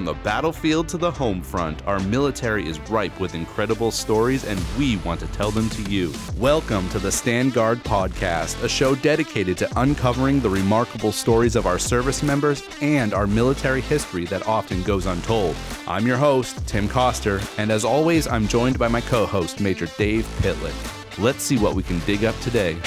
From the battlefield to the home front, our military is ripe with incredible stories, and we want to tell them to you. Welcome to the Stand Guard Podcast, a show dedicated to uncovering the remarkable stories of our service members and our military history that often goes untold. I'm your host, Tim Coster, and as always, I'm joined by my co host, Major Dave Pitlick. Let's see what we can dig up today.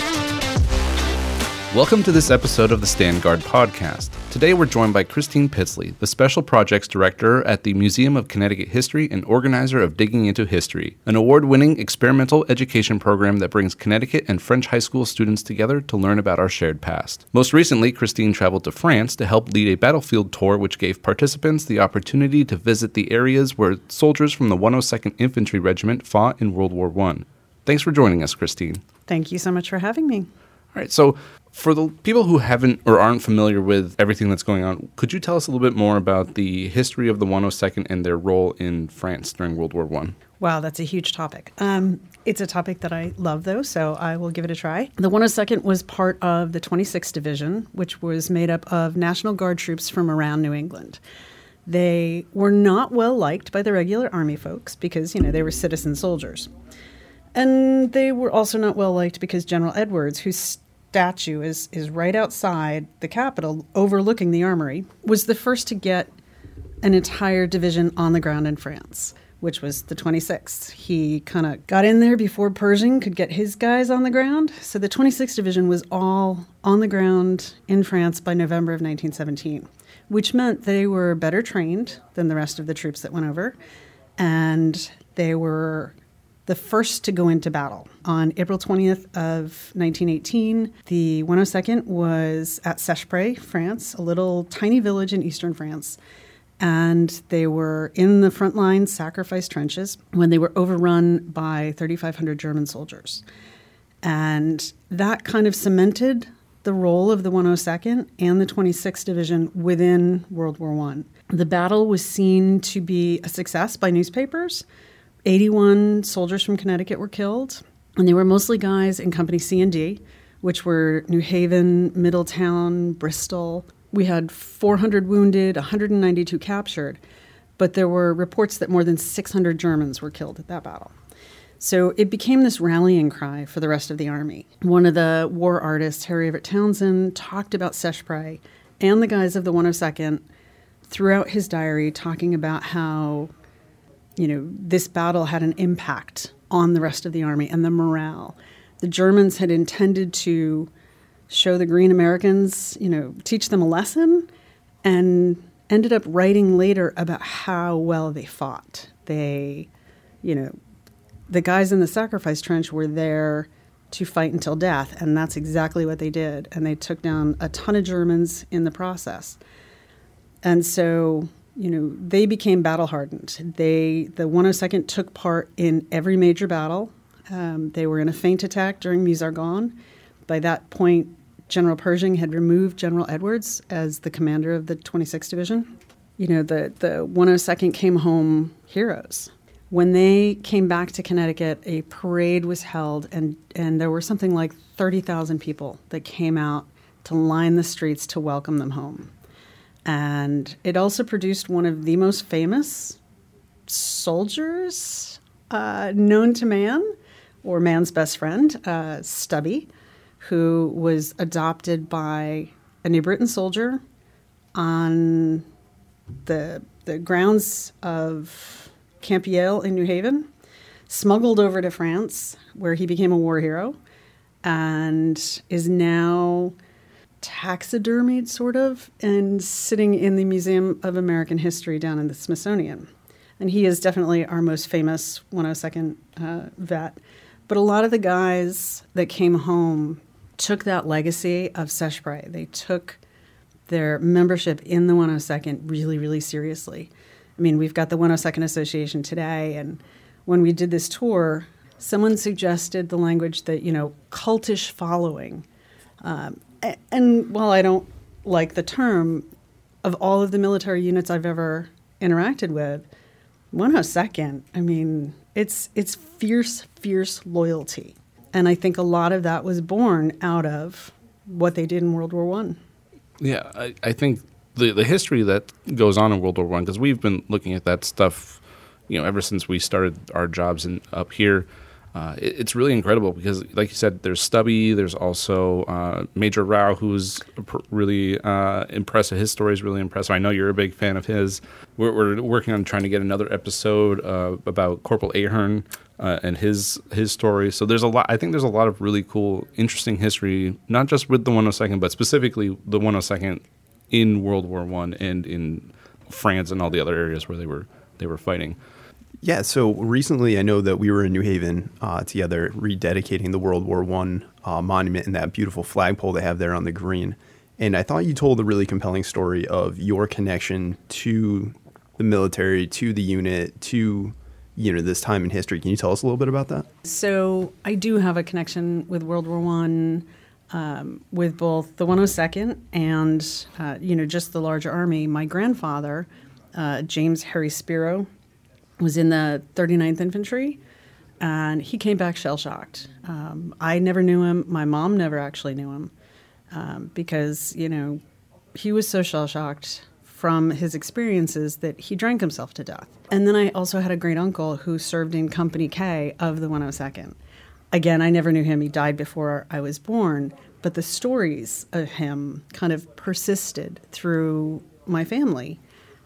Welcome to this episode of the Stand Guard podcast. Today we're joined by Christine Pittsley, the Special Projects Director at the Museum of Connecticut History and organizer of Digging into History, an award winning experimental education program that brings Connecticut and French high school students together to learn about our shared past. Most recently, Christine traveled to France to help lead a battlefield tour which gave participants the opportunity to visit the areas where soldiers from the 102nd Infantry Regiment fought in World War I. Thanks for joining us, Christine. Thank you so much for having me. All right. So, for the people who haven't or aren't familiar with everything that's going on, could you tell us a little bit more about the history of the 102nd and their role in France during World War One? Wow, that's a huge topic. Um, it's a topic that I love, though, so I will give it a try. The 102nd was part of the 26th Division, which was made up of National Guard troops from around New England. They were not well liked by the regular Army folks because, you know, they were citizen soldiers. And they were also not well liked because General Edwards, whose statue is, is right outside the Capitol, overlooking the armory, was the first to get an entire division on the ground in France, which was the 26th. He kind of got in there before Pershing could get his guys on the ground. So the 26th Division was all on the ground in France by November of 1917, which meant they were better trained than the rest of the troops that went over. And they were the first to go into battle. On April 20th of 1918, the 102nd was at Seicheprey, France, a little tiny village in eastern France. And they were in the front line sacrifice trenches when they were overrun by 3,500 German soldiers. And that kind of cemented the role of the 102nd and the 26th Division within World War I. The battle was seen to be a success by newspapers 81 soldiers from Connecticut were killed, and they were mostly guys in Company C and D, which were New Haven, Middletown, Bristol. We had 400 wounded, 192 captured, but there were reports that more than 600 Germans were killed at that battle. So it became this rallying cry for the rest of the army. One of the war artists, Harry Everett Townsend, talked about Seicheprey and the guys of the 102nd throughout his diary, talking about how you know, this battle had an impact on the rest of the army and the morale. The Germans had intended to show the Green Americans, you know, teach them a lesson, and ended up writing later about how well they fought. They, you know, the guys in the sacrifice trench were there to fight until death, and that's exactly what they did. And they took down a ton of Germans in the process. And so you know, they became battle hardened. They, the 102nd, took part in every major battle. Um, they were in a feint attack during Meuse-Argonne. By that point, General Pershing had removed General Edwards as the commander of the 26th Division. You know, the, the 102nd came home heroes. When they came back to Connecticut, a parade was held, and, and there were something like 30,000 people that came out to line the streets to welcome them home. And it also produced one of the most famous soldiers uh, known to man, or man's best friend, uh, Stubby, who was adopted by a New Britain soldier on the, the grounds of Camp Yale in New Haven, smuggled over to France, where he became a war hero, and is now taxidermied, sort of, and sitting in the Museum of American History down in the Smithsonian. And he is definitely our most famous 102nd uh, vet. But a lot of the guys that came home took that legacy of Seicheprey. They took their membership in the 102nd really, really seriously. I mean, we've got the 102nd Association today, and when we did this tour, someone suggested the language that, you know, cultish following. Um, and while I don't like the term, of all of the military units I've ever interacted with, 102nd, I mean, it's it's fierce, fierce loyalty. And I think a lot of that was born out of what they did in World War One. Yeah, I, I think the the history that goes on in World War One because we've been looking at that stuff, you know, ever since we started our jobs in up here. Uh, it, it's really incredible because, like you said, there's Stubby. There's also uh, Major Rau, who's pr- really uh, impressive. His story is really impressive. I know you're a big fan of his. We're, we're working on trying to get another episode uh, about Corporal Ahern uh, and his his story. So there's a lot. I think there's a lot of really cool, interesting history, not just with the 102nd, but specifically the 102nd in World War One and in France and all the other areas where they were they were fighting. Yeah, so recently I know that we were in New Haven uh, together, rededicating the World War One uh, monument and that beautiful flagpole they have there on the green. And I thought you told a really compelling story of your connection to the military, to the unit, to you know this time in history. Can you tell us a little bit about that? So I do have a connection with World War One, um, with both the 102nd and uh, you know just the larger army. My grandfather, uh, James Harry Spiro, was in the 39th Infantry, and he came back shell shocked. Um, I never knew him. My mom never actually knew him um, because you know he was so shell shocked from his experiences that he drank himself to death. And then I also had a great uncle who served in Company K of the 102nd. Again, I never knew him. He died before I was born, but the stories of him kind of persisted through my family.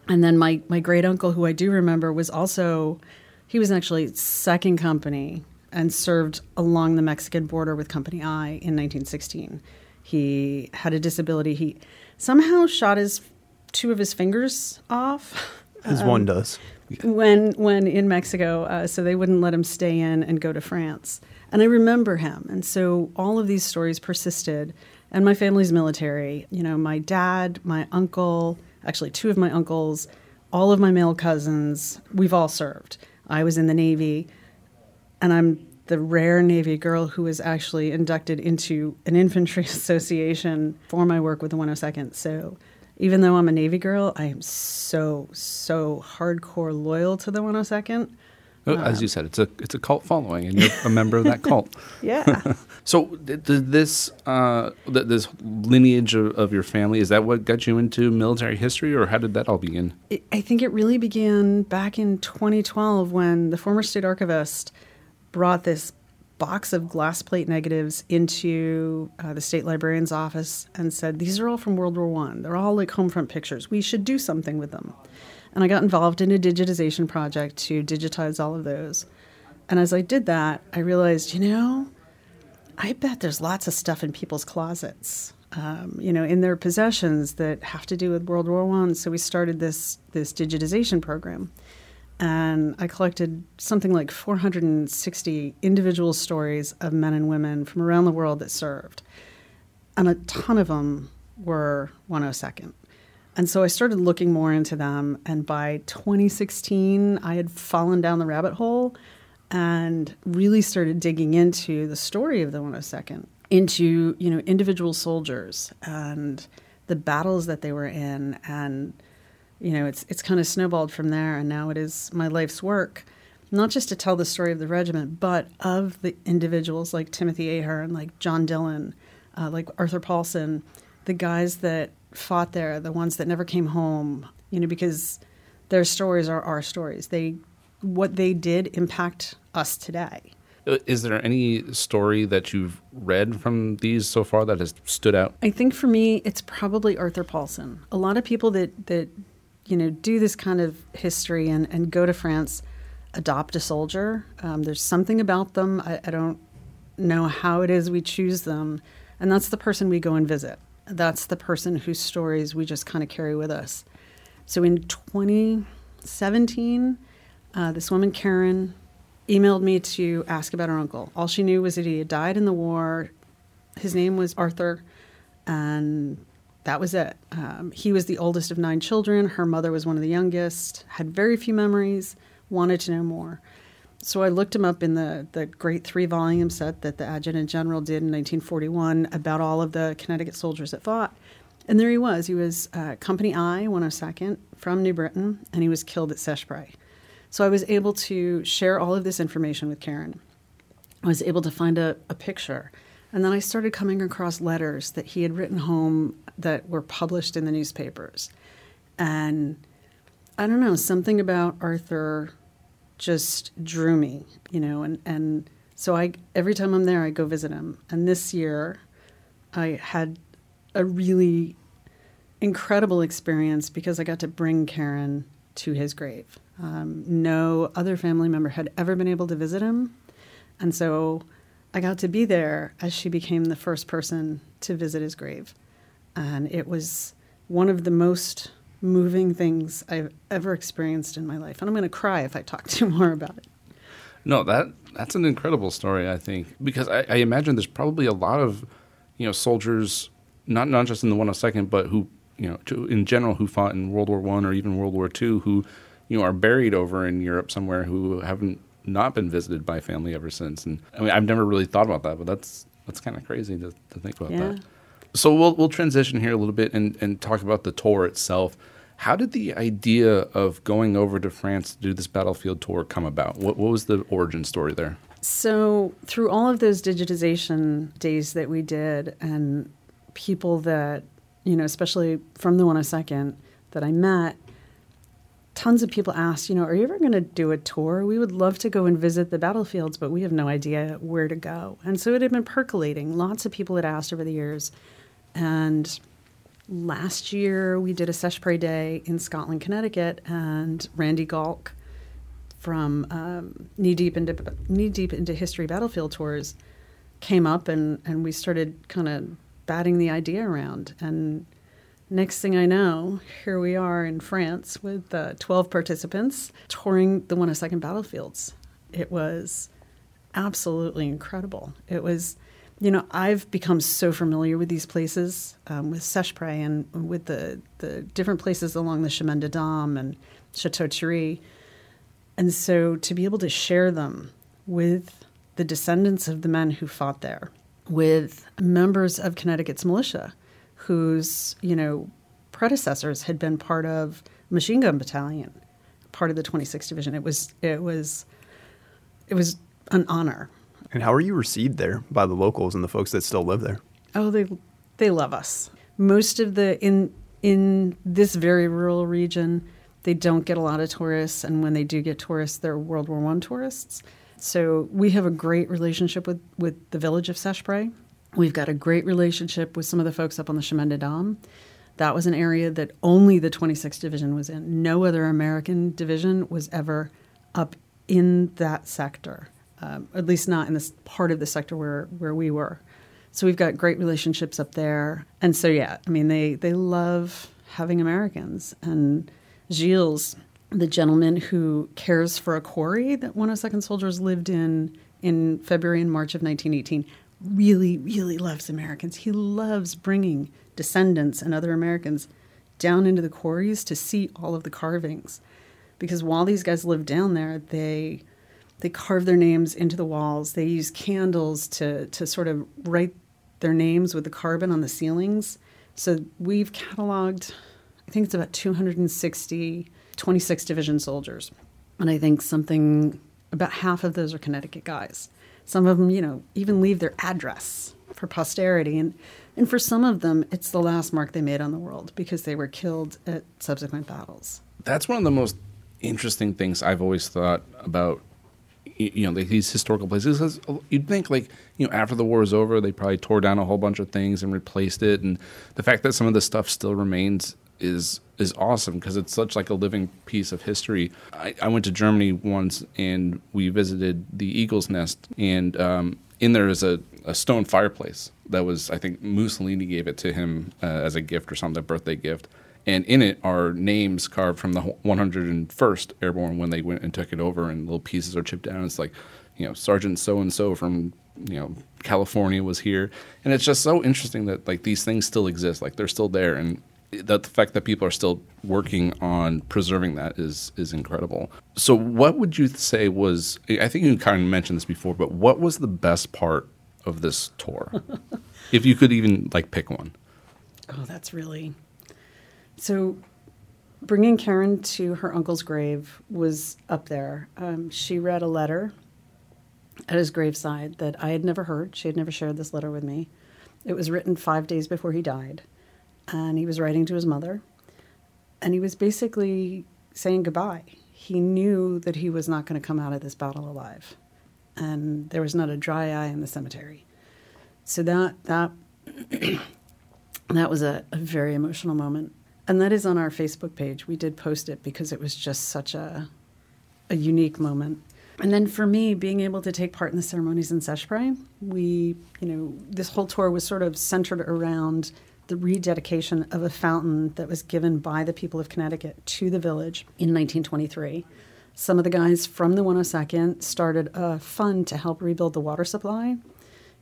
And then my, my great uncle, who I do remember, was also, he was actually second company and served along the Mexican border with Company I in 1916. He had a disability. He somehow shot his two of his fingers off. As um, one does. When when in Mexico, uh, so they wouldn't let him stay in and go to France. And I remember him, and so all of these stories persisted. And my family's military. You know, my dad, my uncle, actually two of my uncles, all of my male cousins, we've all served. I was in the Navy, and I'm the rare Navy girl who was actually inducted into an infantry association for my work with the 102nd. So even though I'm a Navy girl, I am so, so hardcore loyal to the 102nd. As you said, it's a it's a cult following, and you're a member of that cult. yeah. so, did this uh, this lineage of, of, your family is that what got you into military history, or how did that all begin? It, I think it really began back in 2012 when the former state archivist brought this box of glass plate negatives into uh, the state librarian's office and said, "These are all from World War One. They're all like home front pictures. We should do something with them." And I got involved in a digitization project to digitize all of those. And as I did that, I realized, you know, I bet there's lots of stuff in people's closets, um, you know, in their possessions that have to do with World War One. So we started this this digitization program and I collected something like 460 individual stories of men and women from around the world that served. And a ton of them were 102nd. And so I started looking more into them. And by 2016, I had fallen down the rabbit hole and really started digging into the story of the 102nd, into you know individual soldiers and the battles that they were in and you know, it's it's kind of snowballed from there, and now it is my life's work, not just to tell the story of the regiment, but of the individuals like Timothy Ahern, like John Dillon, uh, like Arthur Paulson, the guys that fought there, the ones that never came home. You know, because their stories are our stories. They what they did impact us today. Uh, is there any story that you've read from these so far that has stood out? I think for me, it's probably Arthur Paulson. A lot of people that that you know, do this kind of history and, and go to France, adopt a soldier. Um, there's something about them. I, I don't know how it is we choose them. And that's the person we go and visit. That's the person whose stories we just kind of carry with us. So in 2017, uh, this woman, Karen, emailed me to ask about her uncle. All she knew was that he had died in the war. His name was Arthur, and that was it. Um, he was the oldest of nine children. Her mother was one of the youngest, had very few memories, wanted to know more. So I looked him up in the, the great three volume set that the Adjutant General did in 1941 about all of the Connecticut soldiers that fought. And there he was. He was uh, Company I, 102nd, from New Britain, and he was killed at Seicheprey. So I was able to share all of this information with Karen. I was able to find a, a picture And then I started coming across letters that he had written home that were published in the newspapers. And I don't know, something about Arthur just drew me, you know, and, and so I every time I'm there I go visit him. And this year I had a really incredible experience because I got to bring Karen to his grave. Um, no other family member had ever been able to visit him. And so I got to be there as she became the first person to visit his grave. And it was one of the most moving things I've ever experienced in my life. And I'm going to cry if I talk too more about it. No, that that's an incredible story, I think, because I, I imagine there's probably a lot of, you know, soldiers, not not just in the 102nd, but who, you know, to, in general, who fought in World War One or even World War Two, who, you know, are buried over in Europe somewhere, who haven't not been visited by family ever since. And I mean, I've never really thought about that, but that's that's kind of crazy to, to think about Yeah. that. So we'll we'll transition here a little bit and, and talk about the tour itself. How did the idea of going over to France to do this battlefield tour come about? What what was the origin story there? So, through all of those digitization days that we did, and people that, you know, especially from the 102nd that I met, tons of people asked, you know, are you ever going to do a tour? We would love to go and visit the battlefields, but we have no idea where to go. And so it had been percolating. Lots of people had asked over the years. And last year we did a Sesh Day in Scotland, Connecticut, and Randy Galk from um, knee deep into knee deep into history battlefield tours came up and and we started kind of batting the idea around. And next thing I know here we are in France with uh, 12 participants touring the 102nd battlefields. It was absolutely incredible. It was you know I've become so familiar with these places um, with Seicheprey and with the the different places along the Chemin des Dames and Chateau Thierry and so to be able to share them with the descendants of the men who fought there, with members of Connecticut's militia, whose, you know, predecessors had been part of machine gun battalion, part of the 26th division. It was it was it was an honor. And how are you received there by the locals and the folks that still live there? Oh, they they love us. Most of the in in this very rural region, they don't get a lot of tourists, and when they do get tourists, they're World War One tourists. So we have a great relationship with with the village of Seicheprey. We've got a great relationship with some of the folks up on the Chemin des Dames. That was an area that only the 26th Division was in. No other American division was ever up in that sector, um, at least not in this part of the sector where, where we were. So we've got great relationships up there. And so, yeah, I mean, they, they love having Americans. And Gilles, the gentleman who cares for a quarry that 102nd soldiers lived in in February and March of 1918, really, really loves Americans. He loves bringing descendants and other Americans down into the quarries to see all of the carvings. Because while these guys lived down there, they they carve their names into the walls. They use candles to to sort of write their names with the carbon on the ceilings. So we've cataloged, I think it's about 260 26 division soldiers. And I think something about half of those are Connecticut guys. Some of them, you know, even leave their address for posterity. And, and for some of them, it's the last mark they made on the world because they were killed at subsequent battles. That's one of the most interesting things I've always thought about. You know, like these historical places. 'cause You'd think, like, you know, after the war is over, they probably tore down a whole bunch of things and replaced it. And the fact that some of this stuff still remains is is awesome because it's such like a living piece of history. I, I went to Germany once and we visited the Eagle's Nest, and um, in there is a, a stone fireplace that was, I think, Mussolini gave it to him uh, as a gift or something, a birthday gift. And in it are names carved from the 101st Airborne when they went and took it over, and little pieces are chipped down. It's like, you know, Sergeant so and so from you know California was here, and it's just so interesting that like these things still exist, like they're still there, and that the fact that people are still working on preserving that is is incredible. So, what would you say was? I think you kind of mentioned this before, but what was the best part of this tour, if you could even like pick one? Oh, that's really. So, bringing Karen to her uncle's grave was up there. Um, she read a letter at his graveside that I had never heard. She had never shared this letter with me. It was written five days before he died, and he was writing to his mother, and he was basically saying goodbye. He knew that he was not going to come out of this battle alive, and there was not a dry eye in the cemetery. So that that that was a, a very emotional moment, and that is on our Facebook page. We did post it because it was just such a a unique moment. And then for me, being able to take part in the ceremonies in Seicheprey, we, you know, this whole tour was sort of centered around the rededication of a fountain that was given by the people of Connecticut to the village in 1923. Some of the guys from the 102nd started a fund to help rebuild the water supply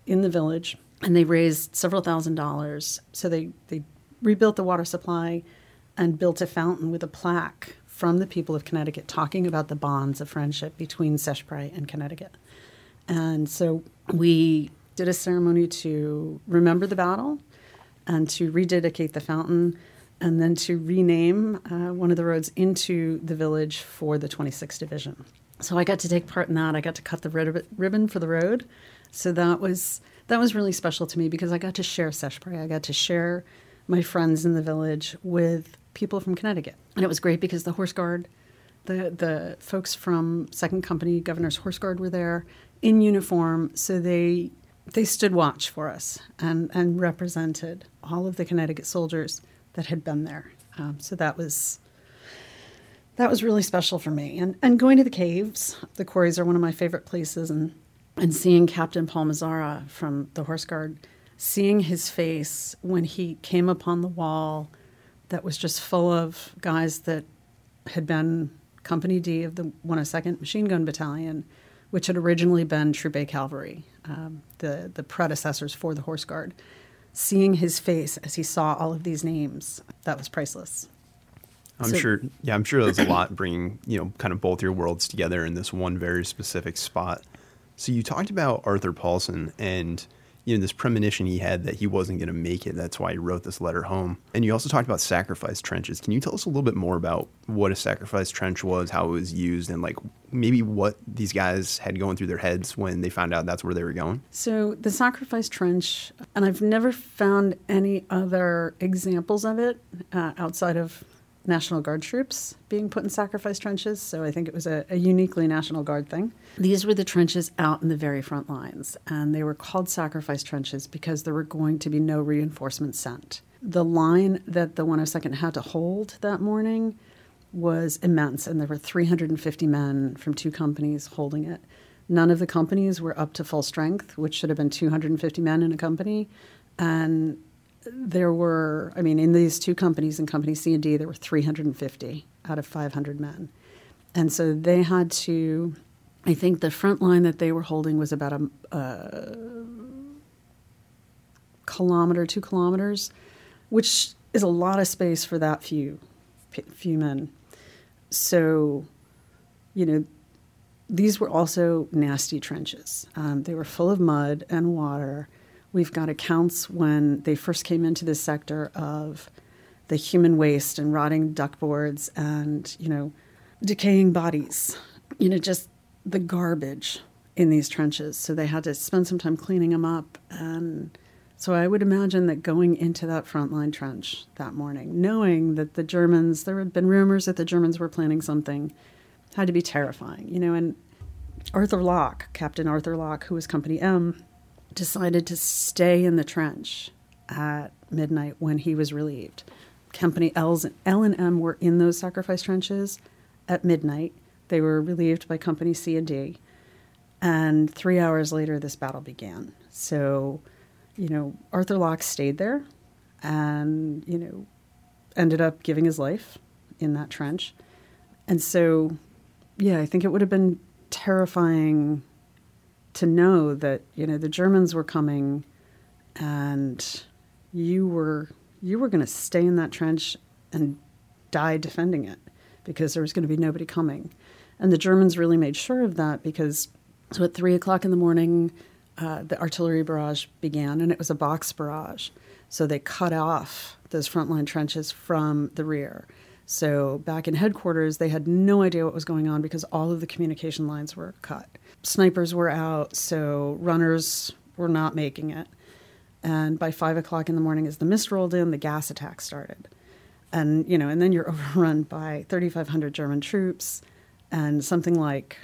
in the village, and they raised several thousand dollars. So they, they rebuilt the water supply and built a fountain with a plaque from the people of Connecticut talking about the bonds of friendship between Seicheprey and Connecticut. And so we did a ceremony to remember the battle and to rededicate the fountain and then to rename uh, one of the roads into the village for the 26th Division. So I got to take part in that. I got to cut the rib- ribbon for the road. So that was that was really special to me because I got to share Seicheprey. I got to share my friends in the village with people from Connecticut. And it was great because the Horse Guard, the, the folks from Second Company, Governor's Horse Guard were there in uniform. So they, they stood watch for us and, and represented all of the Connecticut soldiers that had been there. Um, so that was that was really special for me. And and going to the caves, the quarries are one of my favorite places, and and seeing Captain Paul Mazzara from the Horse Guard, seeing his face when he came upon the wall that was just full of guys that had been Company D of the 102nd Machine Gun Battalion, which had originally been Troop A Cavalry, um, the, the predecessors for the Horse Guard. Seeing his face as he saw all of these names, that was priceless. I'm so, sure, yeah, I'm sure there's a lot bringing, you know, kind of both your worlds together in this one very specific spot. So you talked about Arthur Paulson and you know this premonition he had that he wasn't going to make it. That's why he wrote this letter home. And you also talked about sacrifice trenches. Can you tell us a little bit more about what a sacrifice trench was, how it was used, and like maybe what these guys had going through their heads when they found out that's where they were going? So the sacrifice trench, and I've never found any other examples of it uh, outside of National Guard troops being put in sacrifice trenches. So I think it was a, a, uniquely National Guard thing. These were the trenches out in the very front lines, and they were called sacrifice trenches because there were going to be no reinforcements sent. The line that the 102nd had to hold that morning was immense, and there were 350 men from two companies holding it. None of the companies were up to full strength, which should have been 250 men in a company. And there were, I mean, in these two companies, in Company C and D, there were 350 out of 500 men. And so they had to, I think the front line that they were holding was about a, a kilometer, two kilometers, which is a lot of space for that few, few men. So, you know, these were also nasty trenches. Um, they were full of mud and water We've got accounts when they first came into this sector of the human waste and rotting duckboards and, you know, decaying bodies, you know, just the garbage in these trenches. So they had to spend some time cleaning them up. And so I would imagine that going into that frontline trench that morning, knowing that the Germans, there had been rumors that the Germans were planning something, had to be terrifying, you know. And Arthur Locke, Captain Arthur Locke, who was Company M, decided to stay in the trench at midnight when he was relieved. Company L's, L and M were in those sacrifice trenches at midnight. They were relieved by Company C and D. And three hours later, this battle began. So, you know, Arthur Locke stayed there and, you know, ended up giving his life in that trench. And so, yeah, I think it would have been terrifying to know that you know the Germans were coming, and you were you were going to stay in that trench and die defending it because there was going to be nobody coming, and the Germans really made sure of that because so at three o'clock in the morning, uh, the artillery barrage began, and it was a box barrage. So they cut off those frontline trenches from the rear. So back in headquarters, they had no idea what was going on because all of the communication lines were cut. Snipers were out, so runners were not making it. And by five o'clock in the morning, as the mist rolled in, the gas attack started. And, you know, and then you're overrun by 3,500 German troops, and something like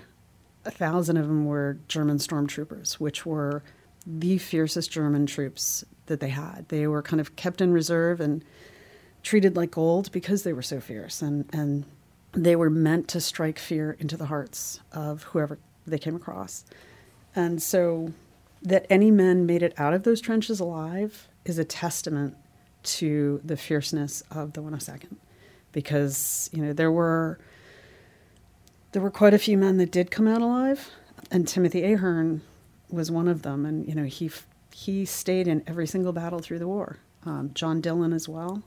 a thousand of them were German stormtroopers, which were the fiercest German troops that they had. They were kind of kept in reserve and treated like gold because they were so fierce. And, and they were meant to strike fear into the hearts of whoever they came across. And so that any men made it out of those trenches alive is a testament to the fierceness of the 102nd because you know there were there were quite a few men that did come out alive and Timothy Ahern was one of them. And you know he he stayed in every single battle through the war. Um, John Dillon as well.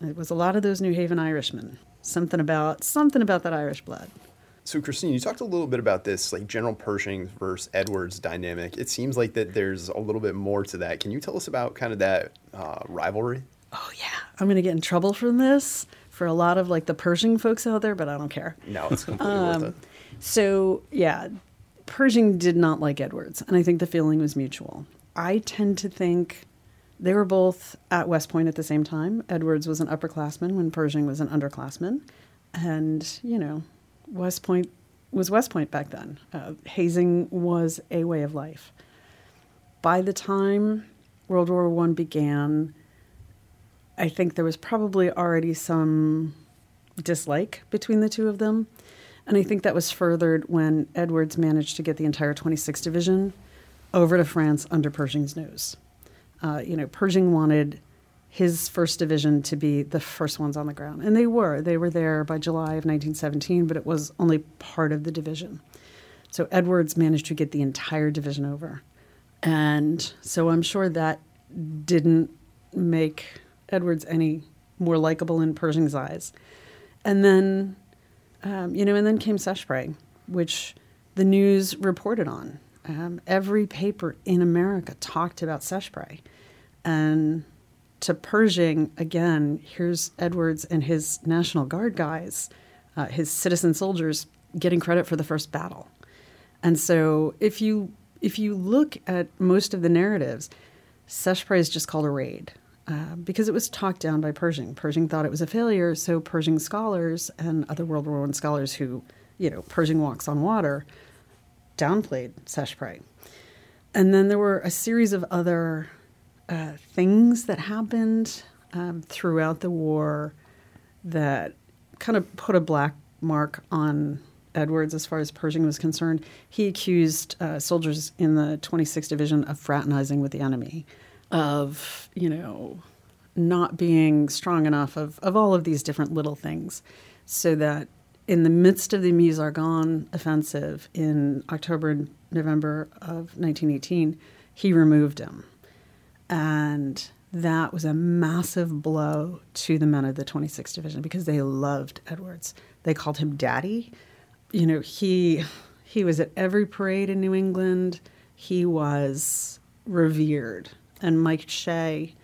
It was a lot of those New Haven Irishmen. Something about something about that Irish blood so, Christine, you talked a little bit about this, like General Pershing versus Edwards dynamic. It seems like that there's a little bit more to that. Can you tell us about kind of that uh, rivalry? Oh yeah, I'm going to get in trouble from this for a lot of like the Pershing folks out there, but I don't care. No, it's completely um, worth it. So yeah, Pershing did not like Edwards, and I think the feeling was mutual. I tend to think they were both at West Point at the same time. Edwards was an upperclassman when Pershing was an underclassman, and you know West Point was West Point back then. Uh, hazing was a way of life. By the time World War One began, I think there was probably already some dislike between the two of them. And I think that was furthered when Edwards managed to get the entire 26th Division over to France under Pershing's nose. Uh, you know, Pershing wanted his first division to be the first ones on the ground. And they were. They were there by July of 1917, but it was only part of the division. So Edwards managed to get the entire division over. And so I'm sure that didn't make Edwards any more likable in Pershing's eyes. And then, um, you know, and then came Seicheprey, which the news reported on. Um, every paper in America talked about Seicheprey. And to Pershing, again, here's Edwards and his National Guard guys, uh, his citizen soldiers, getting credit for the first battle. And so if you if you look at most of the narratives, Seicheprey is just called a raid uh, because it was talked down by Pershing. Pershing thought it was a failure, so Pershing scholars and other World War I scholars who, you know, Pershing walks on water, downplayed Seicheprey. And then there were a series of other uh, things that happened um, throughout the war that kind of put a black mark on Edwards as far as Pershing was concerned. He accused uh, soldiers in the 26th Division of fraternizing with the enemy, of, you know, not being strong enough, of, of all of these different little things. So that in the midst of the Meuse-Argonne offensive in October and November of 1918, he removed him and that was a massive blow to the men of the 26th Division because they loved Edwards. They called him Daddy. You know, he he was at every parade in New England. He was revered. And Mike Shay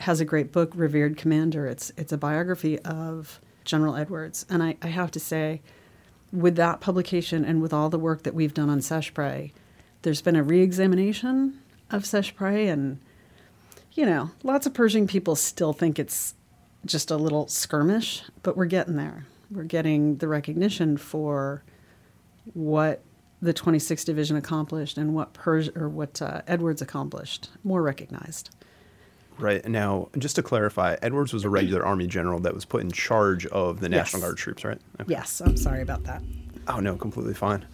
has a great book, Revered Commander. It's it's a biography of General Edwards. And I, I have to say, with that publication and with all the work that we've done on Seicheprey, there's been a re-examination of Seicheprey and you know, lots of Pershing people still think it's just a little skirmish, but we're getting there. We're getting the recognition for what the 26th Division accomplished and what Pers- or what uh, Edwards accomplished, more recognized. Right. Now, just to clarify, Edwards was a regular Army general that was put in charge of the National yes. Guard troops, right? Okay. Yes. I'm sorry about that. Oh, no, completely fine.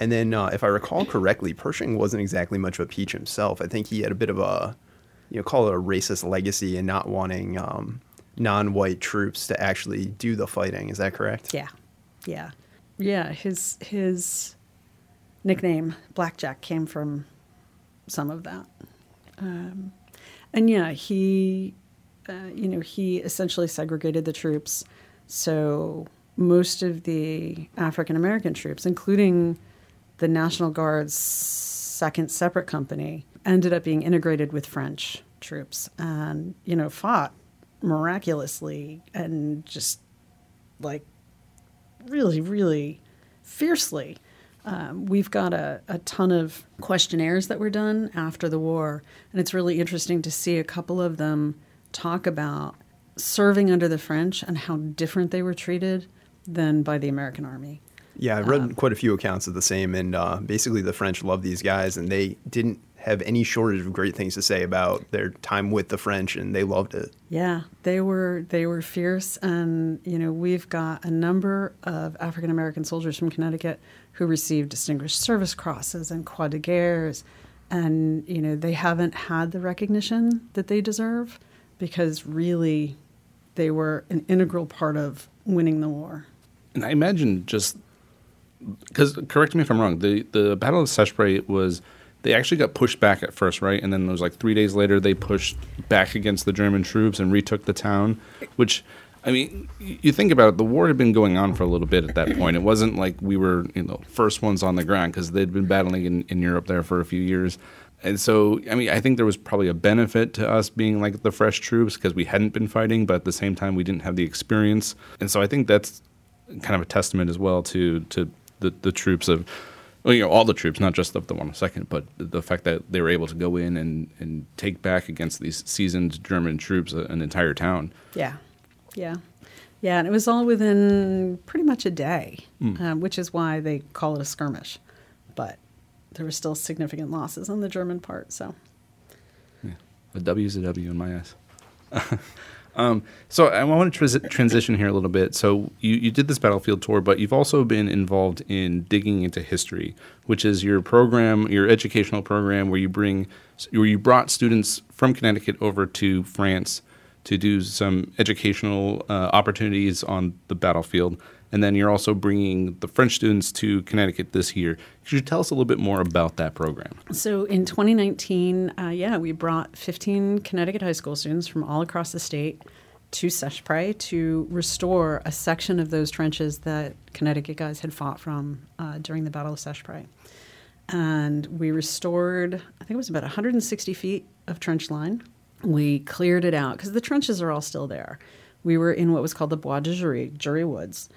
And then, uh, if I recall correctly, Pershing wasn't exactly much of a peach himself. I think he had a bit of a you know call it a racist legacy and not wanting um, non-white troops to actually do the fighting. Is that correct? Yeah, yeah, yeah. His his nickname Blackjack came from some of that, um, and yeah, he uh, you know he essentially segregated the troops. So most of the African American troops, including the National Guard's second separate company, ended up being integrated with French troops and, you know, fought miraculously and just like really, really fiercely Um, we've got a, a ton of questionnaires that were done after the war, and it's really interesting to see a couple of them talk about serving under the French and how different they were treated than by the American Army. Yeah, I've read quite a few accounts of the same, and uh, basically the French loved these guys, and they didn't have any shortage of great things to say about their time with the French, and they loved it. Yeah, they were they were fierce, and you know we've got a number of African American soldiers from Connecticut who received Distinguished Service Crosses and Croix de Guerres, and you know they haven't had the recognition that they deserve because really they were an integral part of winning the war. And I imagine just because correct me if I'm wrong. The the Battle of Seicheprey was they actually got pushed back at first, right? And then it was like three days later they pushed back against the German troops and retook the town. Which, I mean, you think about it, the war had been going on for a little bit at that point. It wasn't like we were, you know, first ones on the ground because they'd been battling in, in Europe there for a few years. And so, I mean, I think there was probably a benefit to us being like the fresh troops because we hadn't been fighting, but at the same time, we didn't have the experience. And so, I think that's kind of a testament as well to to the, the troops of, you know, all the troops, not just of the 102nd, but the fact that they were able to go in and, and take back against these seasoned German troops an entire town. Yeah, yeah, yeah, and it was all within pretty much a day, mm. um, which is why they call it a skirmish. But there were still significant losses on the German part. So, yeah, a W is a W in my eyes. Um, so I want to tr- transition here a little bit. So you, you did this battlefield tour, but you've also been involved in digging into history, which is your program, your educational program, where you bring, where you brought students from Connecticut over to France to do some educational uh, opportunities on the battlefield. And then you're also bringing the French students to Connecticut this year. Could you tell us a little bit more about that program? So in 2019, uh, yeah, we brought 15 Connecticut high school students from all across the state to Seicheprey to restore a section of those trenches that Connecticut guys had fought from uh, during the Battle of Seicheprey. And we restored, I think it was about 160 feet of trench line. We cleared it out because the trenches are all still there. We were in what was called the Bois de Jury, Jury Woods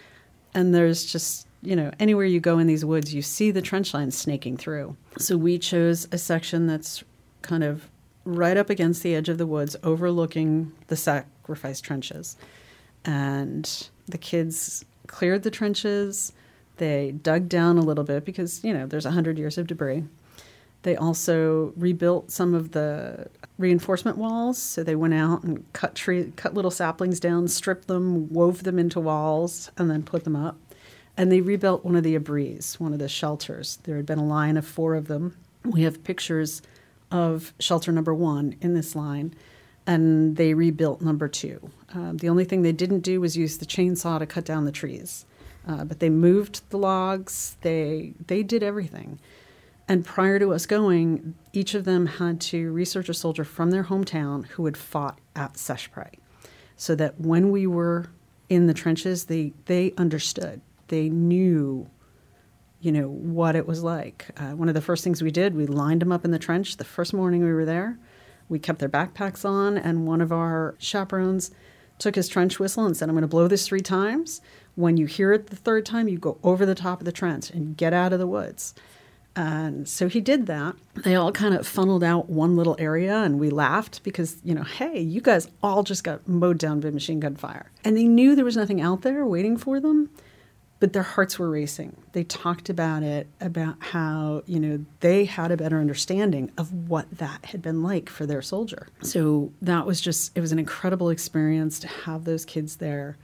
and there's just you know anywhere you go in these woods you see the trench lines snaking through. So we chose a section that's kind of right up against the edge of the woods overlooking the sacrifice trenches. And the kids cleared the trenches. They dug down a little bit because you know there's 100 years of debris they also rebuilt some of the reinforcement walls. So they went out and cut tree, cut little saplings down, stripped them, wove them into walls, and then put them up. And they rebuilt one of the abris, one of the shelters. There had been a line of four of them. We have pictures of shelter number one in this line, and they rebuilt number two. Um, the only thing they didn't do was use the chainsaw to cut down the trees, uh, but they moved the logs. They they did everything. And prior to us going, each of them had to research a soldier from their hometown who had fought at Seicheprey, so that when we were in the trenches, they they understood, they knew, you know, what it was like. Uh, one of the first things we did, we lined them up in the trench the first morning we were there. We kept their backpacks on, and one of our chaperones took his trench whistle and said, "I'm going to blow this three times. When you hear it the third time, you go over the top of the trench and get out of the woods." And so he did that. They all kind of funneled out one little area, and we laughed because, you know, hey, you guys all just got mowed down by machine gun fire. And they knew there was nothing out there waiting for them, but their hearts were racing. They talked about it, about how, you know, they had a better understanding of what that had been like for their soldier. So that was just, it was an incredible experience to have those kids there.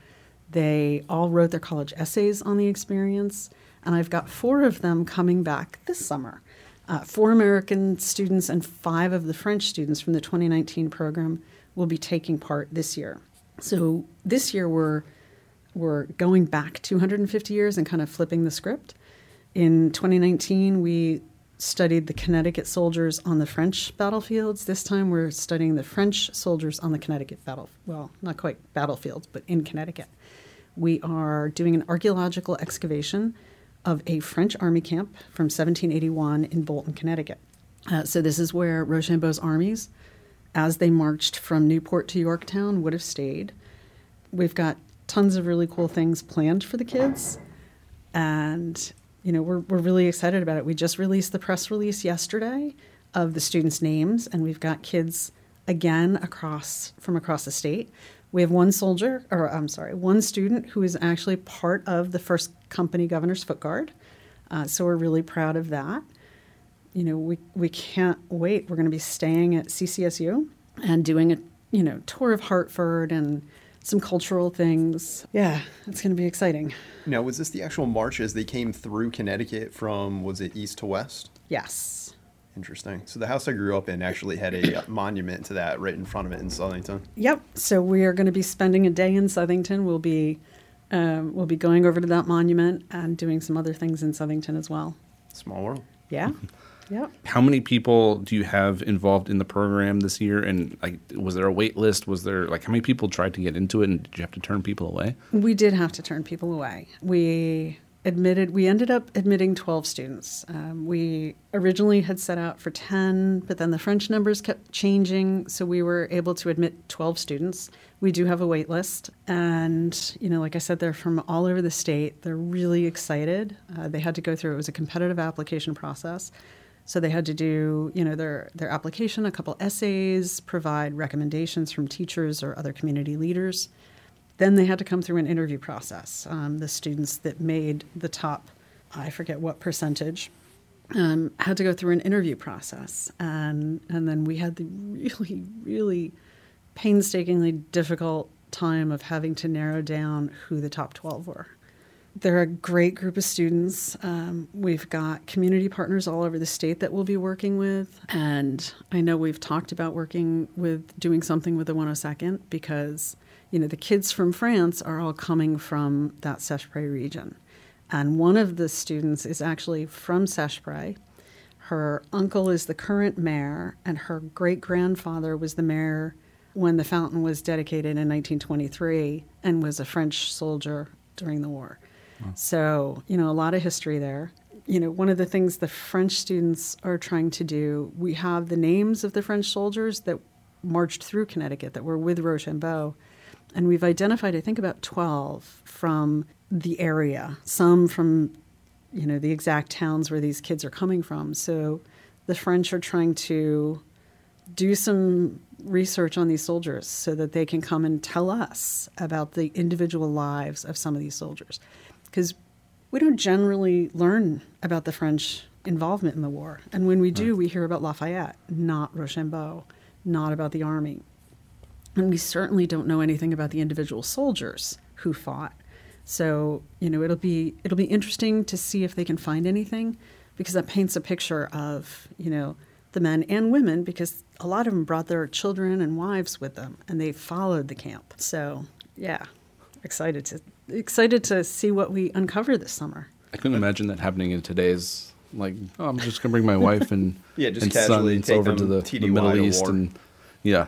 They all wrote their college essays on the experience and I've got four of them coming back this summer. Uh, four American students and five of the French students from the 2019 program will be taking part this year. So this year we're we're going back 250 years and kind of flipping the script. In 2019, we studied the Connecticut soldiers on the French battlefields. This time we're studying the French soldiers on the Connecticut battle well, not quite battlefields, but in Connecticut. We are doing an archaeological excavation of a French army camp from 1781 in Bolton, Connecticut. Uh, so this is where Rochambeau's armies, as they marched from Newport to Yorktown, would have stayed. We've got tons of really cool things planned for the kids, and you know, we're, we're really excited about it. We just released the press release yesterday of the students' names, and we've got kids again across from across the state. We have one soldier, or I'm sorry, one student who is actually part of the first company Governor's Foot Guard. Uh, so we're really proud of that. You know, we, we can't wait. We're going to be staying at CCSU and doing a you know tour of Hartford and some cultural things. Yeah, it's going to be exciting. Now, was this the actual march as they came through Connecticut from, was it east to west? Yes. Interesting. So the house I grew up in actually had a monument to that right in front of it in Southington. Yep. So we are going to be spending a day in Southington. We'll be um, we'll be going over to that monument and doing some other things in Southington as well. Small world. Yeah. Yep. How many people do you have involved in the program this year? And like, was there a wait list? Was there like how many people tried to get into it, and did you have to turn people away? We did have to turn people away. We admitted we ended up admitting 12 students. Um, we originally had set out for 10 but then the french numbers kept changing so we were able to admit 12 students. We do have a wait list and you know like i said they're from all over the state. They're really excited. Uh, they had to go through it was a competitive application process. So they had to do, you know, their their application, a couple essays, provide recommendations from teachers or other community leaders. Then they had to come through an interview process. Um, the students that made the top, I forget what percentage, um, had to go through an interview process, and and then we had the really really painstakingly difficult time of having to narrow down who the top twelve were. They're a great group of students. Um, we've got community partners all over the state that we'll be working with. And I know we've talked about working with doing something with the 102nd because, you know, the kids from France are all coming from that Seicheprey region. And one of the students is actually from Seicheprey. Her uncle is the current mayor, and her great grandfather was the mayor when the fountain was dedicated in 1923 and was a French soldier during the war. So, you know, a lot of history there. You know, one of the things the French students are trying to do, we have the names of the French soldiers that marched through Connecticut that were with Rochambeau. And we've identified, I think, about 12 from the area, some from, you know, the exact towns where these kids are coming from. So the French are trying to do some research on these soldiers so that they can come and tell us about the individual lives of some of these soldiers because we don't generally learn about the French involvement in the war. And when we do, right. we hear about Lafayette, not Rochambeau, not about the army. And we certainly don't know anything about the individual soldiers who fought. So, you know, it'll be it'll be interesting to see if they can find anything because that paints a picture of, you know, the men and women because a lot of them brought their children and wives with them and they followed the camp. So, yeah, excited to excited to see what we uncover this summer. I couldn't imagine that happening in today's like. Oh, I'm just gonna bring my wife and yeah, just and casually sons take over them to the, the Middle East war. and yeah.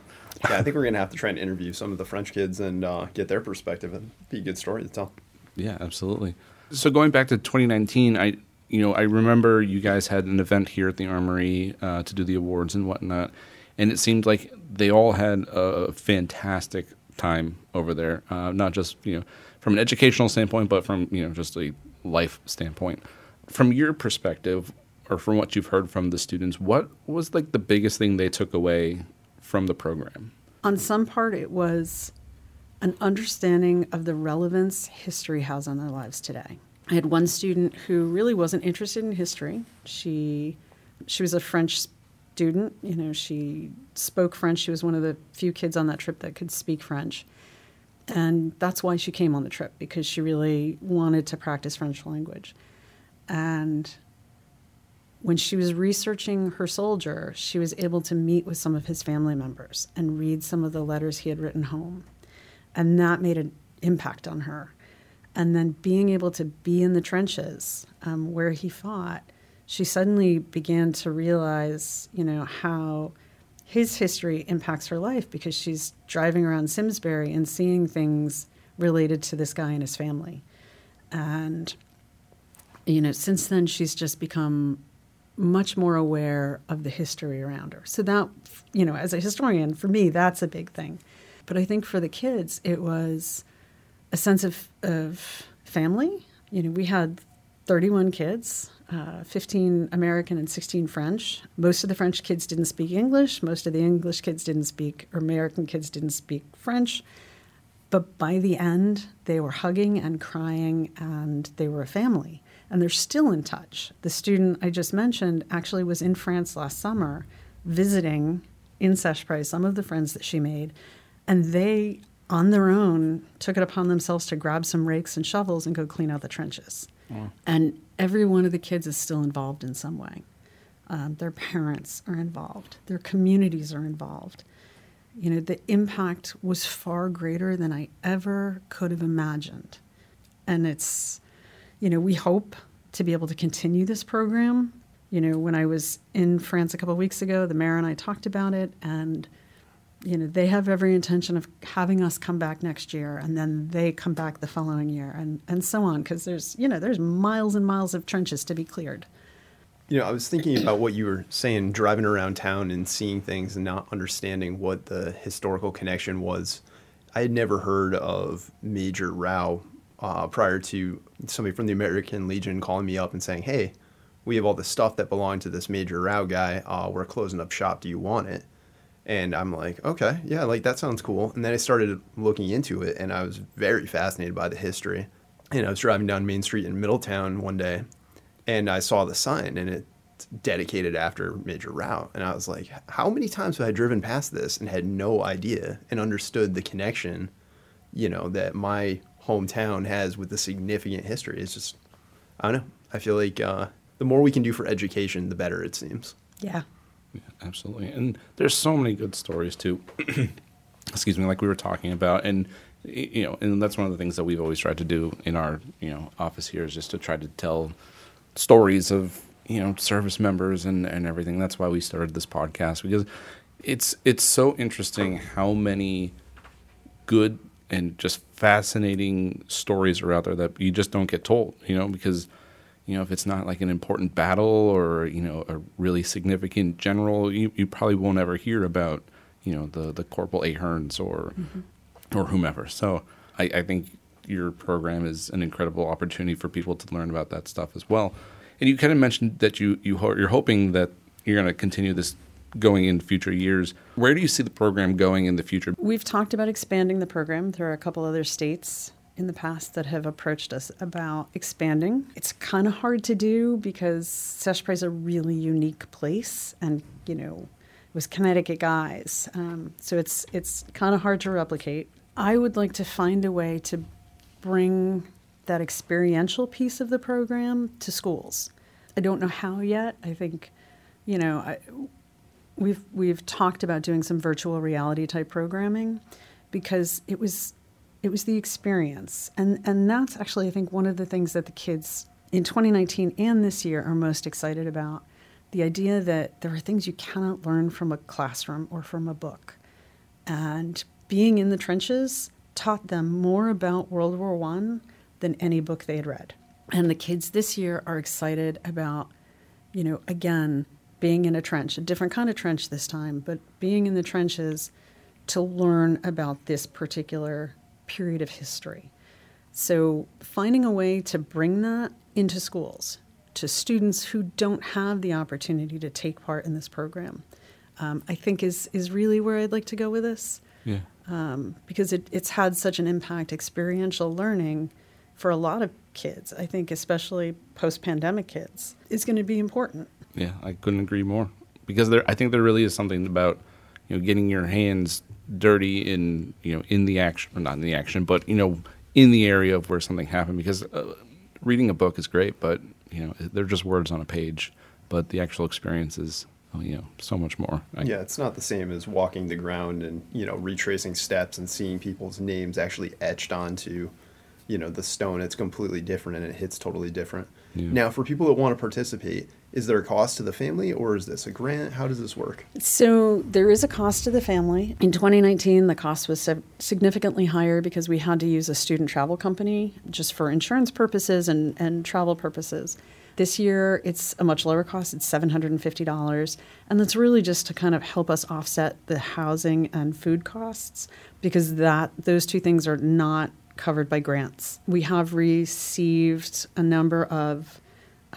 Yeah, I think we're gonna have to try and interview some of the French kids and uh, get their perspective and be a good story to tell. Yeah, absolutely. So going back to 2019, I you know I remember you guys had an event here at the Armory uh, to do the awards and whatnot, and it seemed like they all had a fantastic time over there. Uh, not just you know from an educational standpoint, but from you know just a life standpoint. From your perspective, or from what you've heard from the students, what was like the biggest thing they took away from the program? On some part, it was an understanding of the relevance history has on their lives today. I had one student who really wasn't interested in history. She she was a French student. You know, she spoke French. She was one of the few kids on that trip that could speak French. And that's why she came on the trip because she really wanted to practice French language. And when she was researching her soldier, she was able to meet with some of his family members and read some of the letters he had written home. And that made an impact on her. And then being able to be in the trenches um, where he fought, she suddenly began to realize, you know, how his history impacts her life because she's driving around Simsbury and seeing things related to this guy and his family. And, you know, since then, she's just become much more aware of the history around her. So, that, you know, as a historian, for me, that's a big thing. But I think for the kids, it was a sense of, of family. You know, we had 31 kids, uh, 15 American and 16 French. Most of the French kids didn't speak English. Most of the English kids didn't speak, or American kids didn't speak French. But by the end, they were hugging and crying, and they were a family. And they're still in touch. The student I just mentioned actually was in France last summer visiting in Seicheprey some of the friends that she made. And they, on their own, took it upon themselves to grab some rakes and shovels and go clean out the trenches. And every one of the kids is still involved in some way. Um, their parents are involved, their communities are involved. You know, the impact was far greater than I ever could have imagined. And it's, you know, we hope to be able to continue this program. You know, when I was in France a couple of weeks ago, the mayor and I talked about it, and you know, they have every intention of having us come back next year and then they come back the following year and, and so on because there's, you know, there's miles and miles of trenches to be cleared. You know, I was thinking about what you were saying, driving around town and seeing things and not understanding what the historical connection was. I had never heard of Major Rau uh, prior to somebody from the American Legion calling me up and saying, "Hey, we have all the stuff that belonged to this Major Rau guy. Uh, we're closing up shop. Do you want it?" And I'm like, okay, yeah, like that sounds cool. And then I started looking into it and I was very fascinated by the history. And I was driving down Main Street in Middletown one day and I saw the sign and it's dedicated after Major Rau. And I was like, how many times have I driven past this and had no idea and understood the connection, you know, that my hometown has with the significant history? It's just, I don't know. I feel like uh, the more we can do for education, the better it seems. Yeah. Yeah, absolutely. And there's so many good stories too. Excuse me, like we were talking about, and you know, and that's one of the things that we've always tried to do in our you know office here is just to try to tell stories of you know service members and and everything. That's why we started this podcast because it's it's so interesting how many good and just fascinating stories are out there that you just don't get told. You know, because you know, if it's not like an important battle or you know a really significant general, you, you probably won't ever hear about you know the the Corporal Aherns or mm-hmm. or whomever. So I, I think your program is an incredible opportunity for people to learn about that stuff as well. And you kind of mentioned that you you ho- you're hoping that you're going to continue this going in future years. Where do you see the program going in the future? We've talked about expanding the program. There are a couple other states in the past that have approached us about expanding. It's kind of hard to do because Seicheprey is a really unique place, and you know, it was Connecticut guys, um, so it's it's kind of hard to replicate. I would like to find a way to bring that experiential piece of the program to schools. I don't know how yet. I think, you know, I, we've we've talked about doing some virtual reality type programming because it was it was the experience. And, and that's actually, I think, one of the things that the kids in 2019 and this year are most excited about. The idea that there are things you cannot learn from a classroom or from a book. And being in the trenches taught them more about World War I than any book they had read. And the kids this year are excited about, you know, again, being in a trench, a different kind of trench this time, but being in the trenches to learn about this particular period of history. So, finding a way to bring that into schools to students who don't have the opportunity to take part in this program, um, I think is is really where I'd like to go with this. Yeah. Um, because it, it's had such an impact, experiential learning for a lot of kids. I think, especially post-pandemic kids, is going to be important. Yeah, I couldn't agree more. Because there, I think there really is something about you know getting your hands dirty in you know in the action or not in the action but you know in the area of where something happened because uh, reading a book is great but you know they're just words on a page but the actual experience is oh, you know so much more I, yeah it's not the same as walking the ground and you know retracing steps and seeing people's names actually etched onto you know the stone it's completely different and it hits totally different. Yeah. now for people that want to participate is there a cost to the family or is this a grant? How does this work? So there is a cost to the family. In 2019 the cost was significantly higher because we had to use a student travel company just for insurance purposes and, and travel purposes. This year it's a much lower cost it's $750 and that's really just to kind of help us offset the housing and food costs because that those two things are not covered by grants. We have received a number of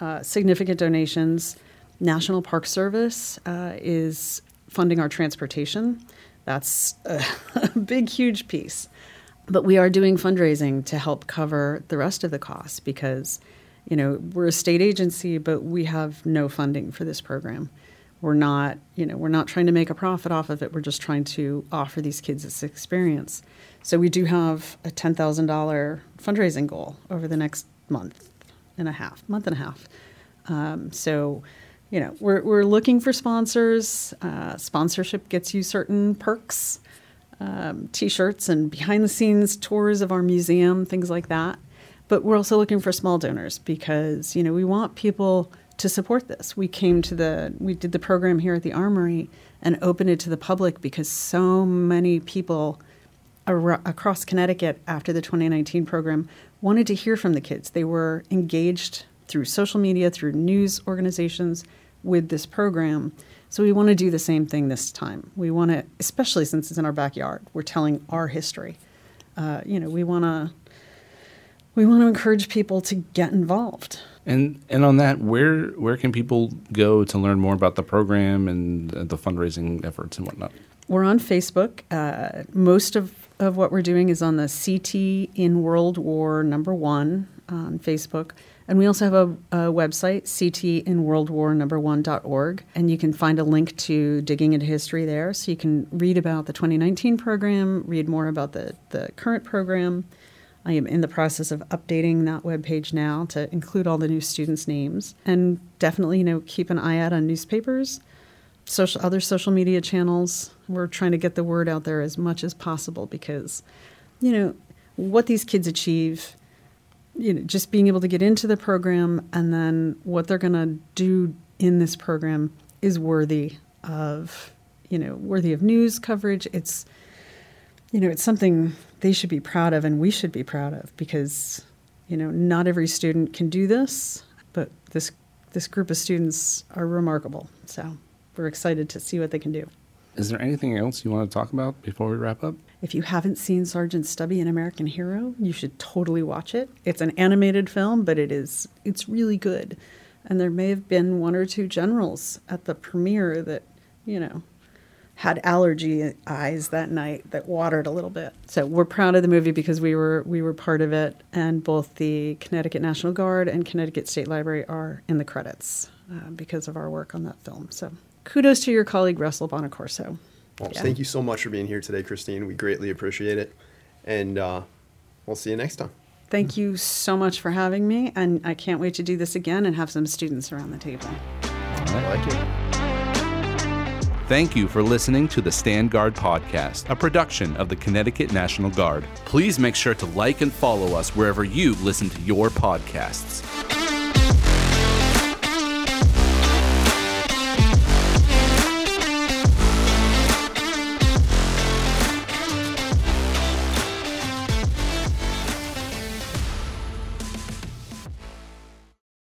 uh, significant donations. National Park Service uh, is funding our transportation. That's a, a big, huge piece. But we are doing fundraising to help cover the rest of the costs because, you know, we're a state agency, but we have no funding for this program. We're not, you know, we're not trying to make a profit off of it. We're just trying to offer these kids this experience. So we do have a ten thousand dollar fundraising goal over the next month and a half, month and a half. Um, so, you know, we're we're looking for sponsors. Uh, sponsorship gets you certain perks um, t-shirts and behind the scenes tours of our museum things like that but we're also looking for small donors because you know we want people to support this we came to the we did the program here at the armory and opened it to the public because so many people ar- across connecticut after the 2019 program wanted to hear from the kids they were engaged through social media through news organizations with this program so we want to do the same thing this time. We want to, especially since it's in our backyard, we're telling our history. Uh, you know, we want to we want to encourage people to get involved. And and on that, where where can people go to learn more about the program and the fundraising efforts and whatnot? We're on Facebook. Uh, most of, of what we're doing is on the CT in World War number one on Facebook. And we also have a, a website, ctinworldwar1.org, and you can find a link to Digging into History there. So you can read about the 2019 program, read more about the, the current program. I am in the process of updating that webpage now to include all the new students' names. And definitely, you know, keep an eye out on newspapers, social other social media channels. We're trying to get the word out there as much as possible because, you know, what these kids achieve you know, just being able to get into the program and then what they're going to do in this program is worthy of, you know, worthy of news coverage. It's, you know, it's something they should be proud of and we should be proud of because, you know, not every student can do this, but this this group of students are remarkable. So we're excited to see what they can do. Is there anything else you want to talk about before we wrap up? If you haven't seen Sergeant Stubby, an American Hero, you should totally watch it. It's an animated film, but it is it's really good. And there may have been one or two generals at the premiere that, you know, had allergy eyes that night that watered a little bit. So we're proud of the movie because we were we were part of it, and both the Connecticut National Guard and Connecticut State Library are in the credits uh, because of our work on that film. So kudos to your colleague Russell Bonacorso. Well, yeah. thank you so much for being here today, Christine. We greatly appreciate it. And uh, we'll see you next time. Thank you so much for having me. And I can't wait to do this again and have some students around the table. I like it. Thank you for listening to the Stand Guard Podcast, a production of the Connecticut National Guard. Please make sure to like and follow us wherever you listen to your podcasts.